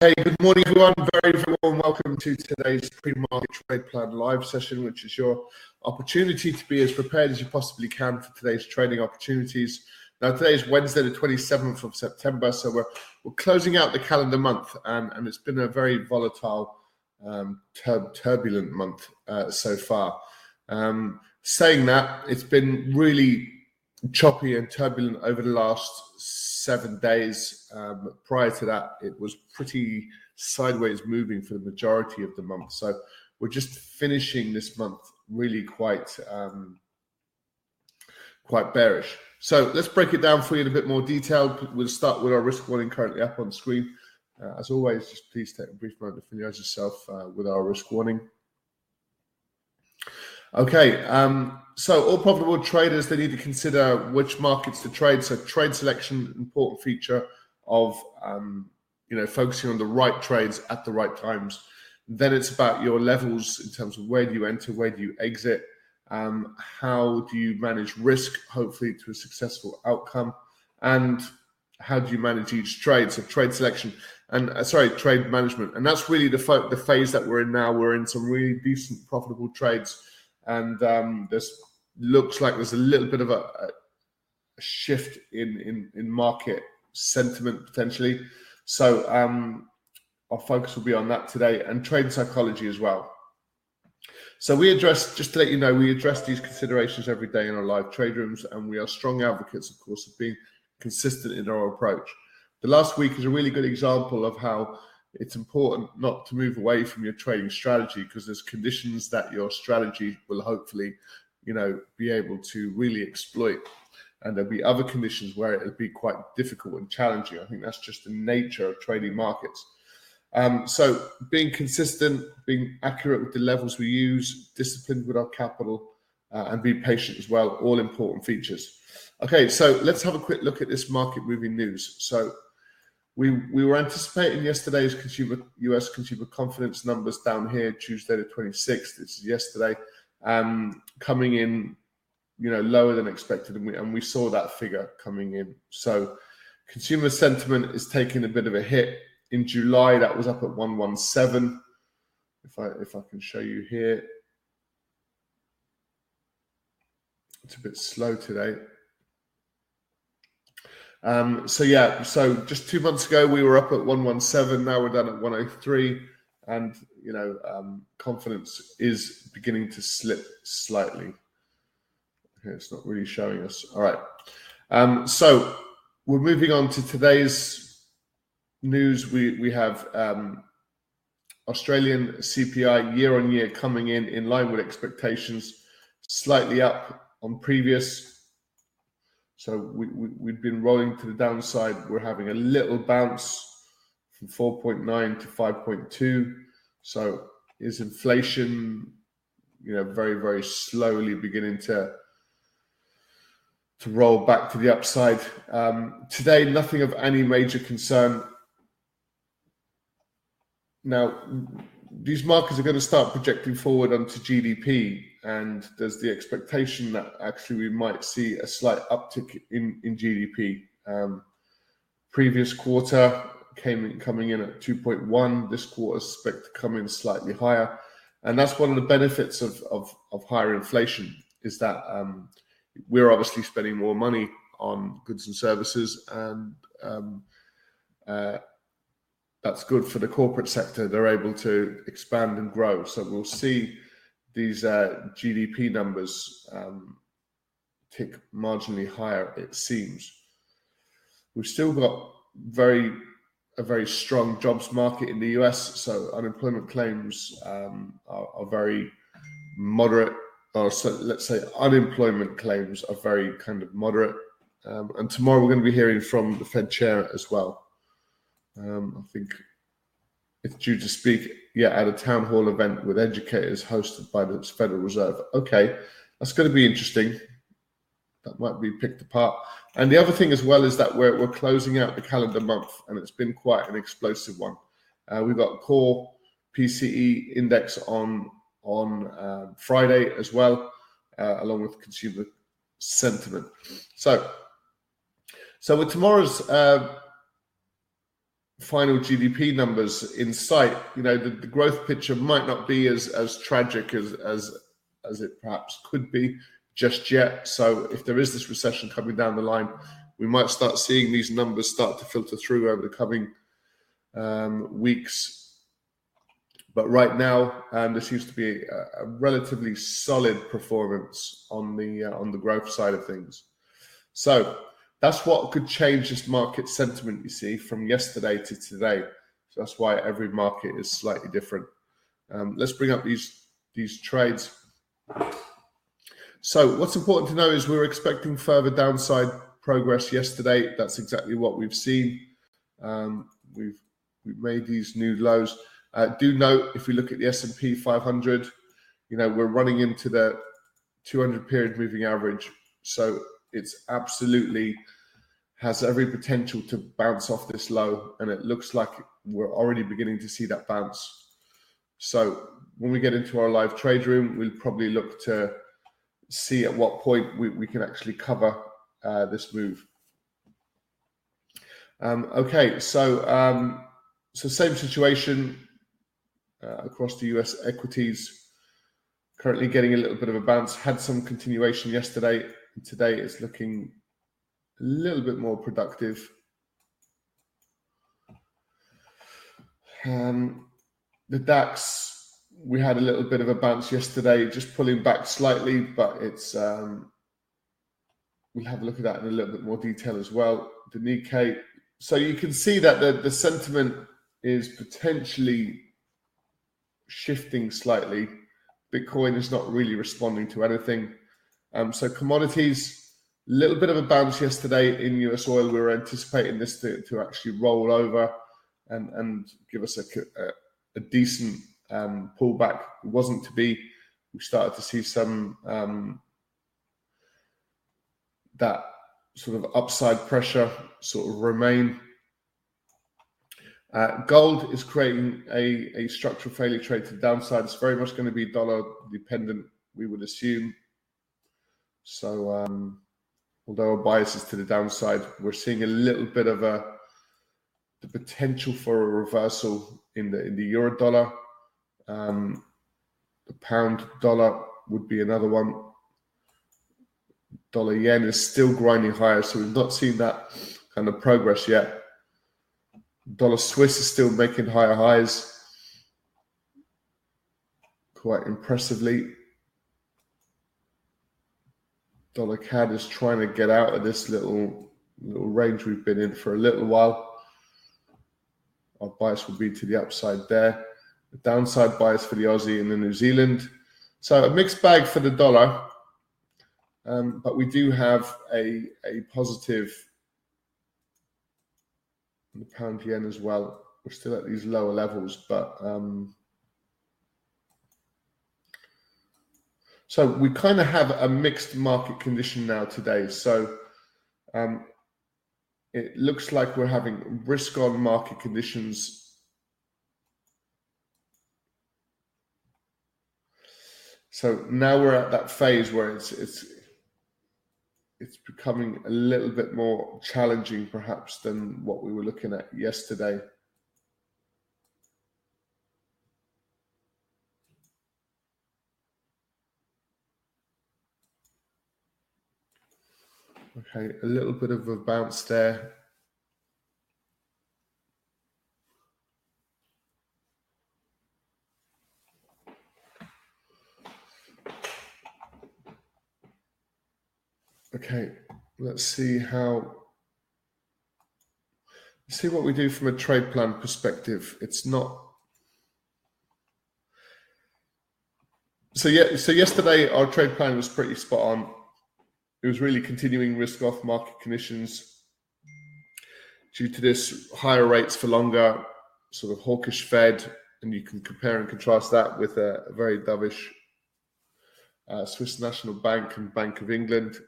Hey, good morning, everyone. Very, very warm welcome to today's pre-market trade plan live session, which is your opportunity to be as prepared as you possibly can for today's trading opportunities. Now, today is Wednesday, the 27th of September, so we're, we're closing out the calendar month, and, and it's been a very volatile, um, tur- turbulent month uh, so far. Um, saying that, it's been really choppy and turbulent over the last seven days. Um, prior to that, it was pretty sideways moving for the majority of the month. So we're just finishing this month really quite um, quite bearish. So let's break it down for you in a bit more detail. We'll start with our risk warning currently up on screen. Uh, as always, just please take a brief moment to familiarize yourself uh, with our risk warning. Okay, um, so all profitable traders they need to consider which markets to trade. So trade selection, important feature of um, you know focusing on the right trades at the right times. Then it's about your levels in terms of where do you enter, where do you exit, um, how do you manage risk, hopefully to a successful outcome, and how do you manage each trade? So trade selection and uh, sorry, trade management, and that's really the fo- the phase that we're in now. We're in some really decent profitable trades and um, there's looks like there's a little bit of a, a shift in, in in market sentiment potentially. So um, our focus will be on that today and trade psychology as well. So we address, just to let you know, we address these considerations every day in our live trade rooms, and we are strong advocates, of course, of being consistent in our approach. The last week is a really good example of how it's important not to move away from your trading strategy because there's conditions that your strategy will hopefully, you know, be able to really exploit. And there'll be other conditions where it'll be quite difficult and challenging. I think that's just the nature of trading markets. Um, so being consistent, being accurate with the levels we use, disciplined with our capital, uh, and be patient as well, all important features. Okay, so let's have a quick look at this market moving news. So we we were anticipating yesterday's consumer U.S. consumer confidence numbers down here Tuesday the 26th. This is yesterday, um, coming in, you know, lower than expected, and we and we saw that figure coming in. So, consumer sentiment is taking a bit of a hit. In July, that was up at 117. If I if I can show you here, it's a bit slow today. Um, so yeah, so just two months ago we were up at 117. Now we're down at 103, and you know um, confidence is beginning to slip slightly. Okay, it's not really showing us. All right. Um, so we're moving on to today's news. We we have um, Australian CPI year on year coming in in line with expectations, slightly up on previous so we, we, we've been rolling to the downside. We're having a little bounce from 4.9 to 5.2. So is inflation, you know, very, very slowly beginning to to roll back to the upside. Um, today, nothing of any major concern. Now, these markets are going to start projecting forward onto GDP, and there's the expectation that actually we might see a slight uptick in in GDP. Um, previous quarter came in, coming in at 2.1. This quarter expect to come in slightly higher, and that's one of the benefits of of, of higher inflation is that um, we're obviously spending more money on goods and services, and um, uh, that's good for the corporate sector. They're able to expand and grow. So we'll see these uh, GDP numbers um, tick marginally higher. It seems we've still got very a very strong jobs market in the US. So unemployment claims um, are, are, very moderate, or so let's say unemployment claims are very kind of moderate. Um, and tomorrow we're going to be hearing from the Fed chair as well. Um, I think it's due to speak yeah, at a town hall event with educators hosted by the Federal Reserve. Okay, that's going to be interesting. That might be picked apart. And the other thing as well is that we're, we're closing out the calendar month and it's been quite an explosive one. Uh, we've got core PCE index on on uh, Friday as well, uh, along with consumer sentiment. So, so with tomorrow's uh, final GDP numbers in sight, you know, the, the, growth picture might not be as as tragic as as as it perhaps could be just yet. So if there is this recession coming down the line, we might start seeing these numbers start to filter through over the coming um, weeks. But right now, um, there seems to be a, a relatively solid performance on the uh, on the growth side of things. So that's what could change this market sentiment. You see, from yesterday to today. So that's why every market is slightly different. Um, let's bring up these these trades. So what's important to know is we're expecting further downside progress yesterday. That's exactly what we've seen. Um, we've we've made these new lows. Uh, do note if we look at the S&P 500, you know we're running into the 200 period moving average, so it's absolutely has every potential to bounce off this low, and it looks like we're already beginning to see that bounce. So when we get into our live trade room, we'll probably look to see at what point we, we can actually cover uh, this move. Um, okay, so um, so same situation uh, across the US equities. Currently getting a little bit of a bounce. Had some continuation yesterday. Today it's looking a little bit more productive. Um, the DAX we had a little bit of a bounce yesterday, just pulling back slightly, but it's um, we'll have a look at that in a little bit more detail as well. The Nikkei, so you can see that the, the sentiment is potentially shifting slightly. Bitcoin is not really responding to anything. Um, so commodities, a little bit of a bounce yesterday in US oil. We were anticipating this to, to actually roll over and, and give us a, a, a decent um, pullback wasn't to be. We started to see some um, that sort of upside pressure sort of remain. Uh, gold is creating a, a structural failure trade to the downside. It's very much going to be dollar dependent, we would assume. So, um, although our bias is to the downside, we're seeing a little bit of a the potential for a reversal in the in the euro dollar. Um, the pound dollar would be another one. Dollar yen is still grinding higher, so we've not seen that kind of progress yet. Dollar Swiss is still making higher highs quite impressively. Dollar CAD is trying to get out of this little little range we've been in for a little while. Our bias will be to the upside there the downside bias for the Aussie and the New Zealand. So a mixed bag for the dollar, um, but we do have a, a positive the pound yen as well. We're still at these lower levels, but um, so we kind of have a mixed market condition now today. So um, it looks like we're having risk on market conditions So now we're at that phase where it's it's it's becoming a little bit more challenging, perhaps, than what we were looking at yesterday. Okay, a little bit of a bounce there. Okay, let's see how. See what we do from a trade plan perspective. It's not. So yeah, so yesterday our trade plan was pretty spot on. It was really continuing risk off market conditions due to this higher rates for longer, sort of hawkish Fed, and you can compare and contrast that with a, very dovish uh, Swiss National Bank and Bank of England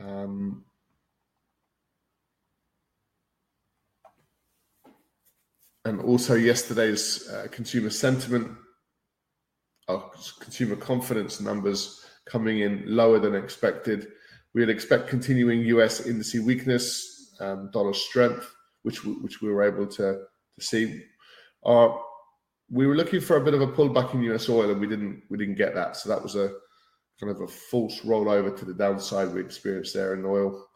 um, and also yesterday's uh, consumer sentiment, uh, consumer confidence numbers coming in lower than expected. We'd expect continuing US indice weakness, um, dollar strength. which which we were able to to see. Uh, we were looking for a bit of a pullback in US oil, and we didn't we didn't get that. So that was a kind of a false rollover to the downside we experienced there in oil.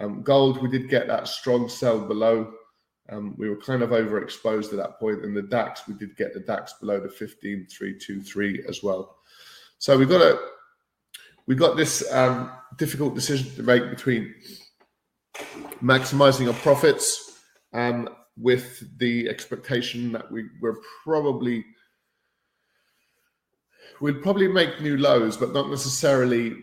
Um, gold, we did get that strong sell below. Um, we were kind of overexposed at that point. point, and the DAX, we did get the DAX below the 15323 as well. So we got a we got this um, difficult decision to make between maximizing our profits um, with the expectation that we were probably we'd probably make new lows, but not necessarily,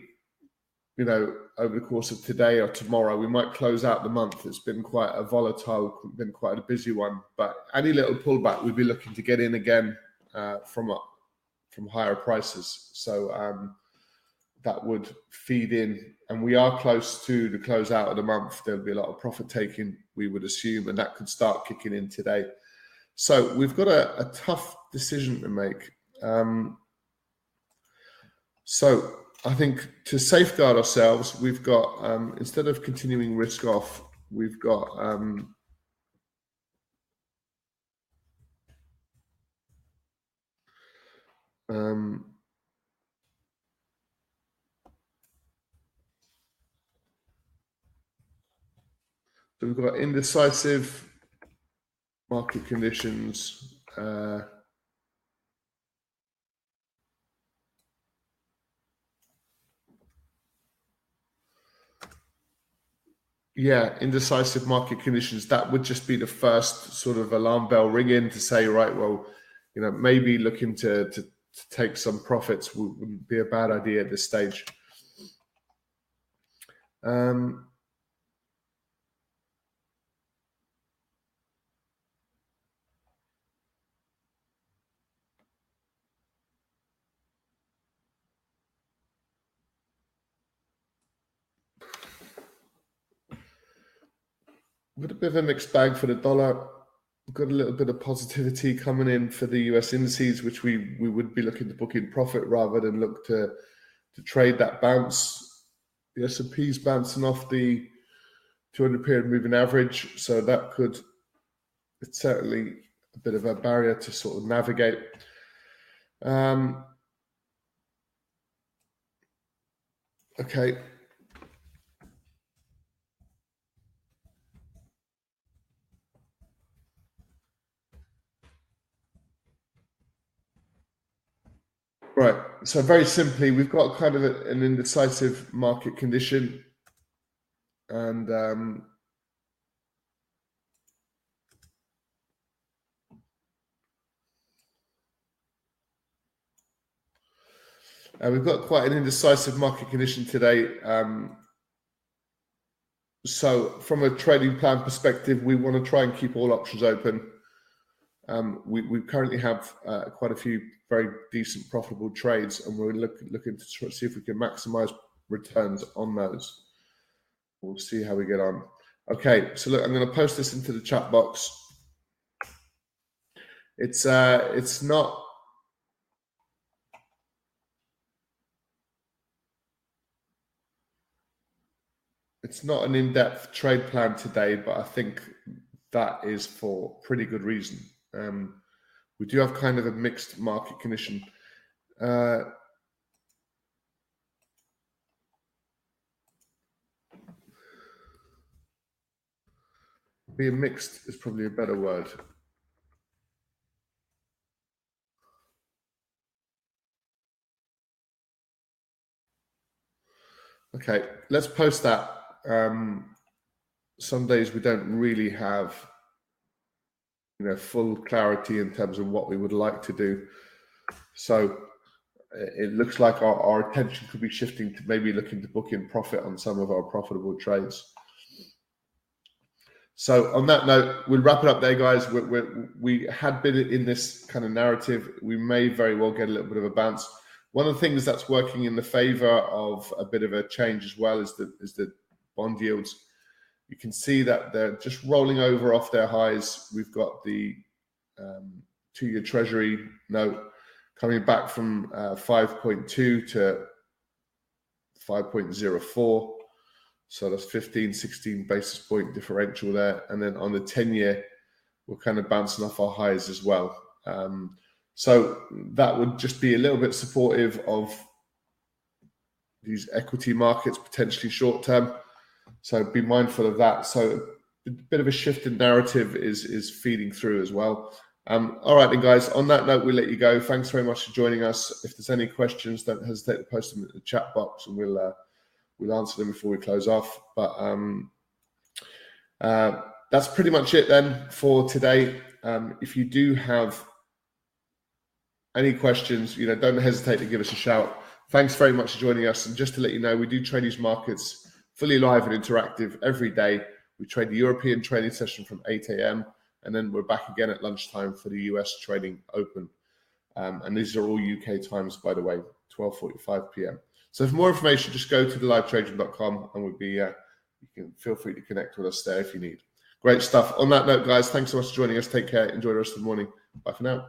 you know, over the course of today or tomorrow. We might close out the month. It's been quite a volatile, been quite a busy one. But any little pullback, we'd be looking to get in again uh, from a, from higher prices. So um, that would feed in, and we are close to the close out of the month. There'll be a lot of profit taking, we would assume, and that could start kicking in today. So we've got a, a tough decision to make. Um, so I think to safeguard ourselves, we've got um, instead of continuing risk off, we've got um, um, so we've got indecisive market conditions. Uh, yeah, indecisive market conditions, that would just be the first sort of alarm bell ringing to say, right, well, you know, maybe looking to, to, to take some profits wouldn't be a bad idea at this stage. Um, got a bit of a mixed bag for the dollar. Got a little bit of positivity coming in for the US indices, which we we would be looking to book in profit rather than look to to trade that bounce. The S&P's bouncing off the 200 period moving average, so that could it's certainly a bit of a barrier to sort of navigate. Um, okay, Right. So very simply, we've got kind of a, an indecisive market condition, and um, we've got quite an indecisive market condition today. Um, so, from a trading plan perspective, we want to try and keep all options open. Um, we, we currently have uh, quite a few very decent profitable trades, and we're look, looking to see if we can maximize returns on those. We'll see how we get on. Okay, so look, I'm going to post this into the chat box. It's uh, it's not. It's not an in-depth trade plan today, but I think that is for pretty good reason. Um, we do have kind of a mixed market condition. Uh, being mixed is probably a better word. Okay, let's post that. Um, some days we don't really have you know full clarity in terms of what we would like to do. So eh, it looks like our, our attention could be shifting to maybe looking to book in profit on some of our profitable trades. So on that note, we'll wrap it up there, guys. we we had been in this kind of narrative. We may very well get a little bit of a bounce. One of the things that's working in the favor of a bit of a change as well is the is the bond yields you can see that they're just rolling over off their highs. We've got the um, two-year Treasury note coming back from uh, 5.2 to 5.04. So that's 15, 16 basis point differential there. And then on the 10 year, we're kind of bouncing off our highs as well. Um, so that would just be a little bit supportive of these equity markets, potentially short term. So be mindful of that. So a bit of a shift in narrative is is feeding through as well. Um, all right, then, guys. On that note, we'll let you go. Thanks very much for joining us. If there's any questions, don't hesitate to post them in the chat box, and we'll uh, we'll answer them before we close off. But um, uh, that's pretty much it then for today. Um, if you do have any questions, you know, don't hesitate to give us a shout. Thanks very much for joining us. And just to let you know, we do trade these markets fully live and interactive every day. We trade the European trading session from 8 a.m. and then we're back again at lunchtime for the US trading open. Um, and these are all UK times, by the way, 12:45 p.m. So for more information, just go to thelivetraderoom.com and we'll be uh, you can feel free to connect with us there if you need. Great stuff. On that note, guys, thanks so much for joining us. Take care. Enjoy the rest of the morning. Bye for now.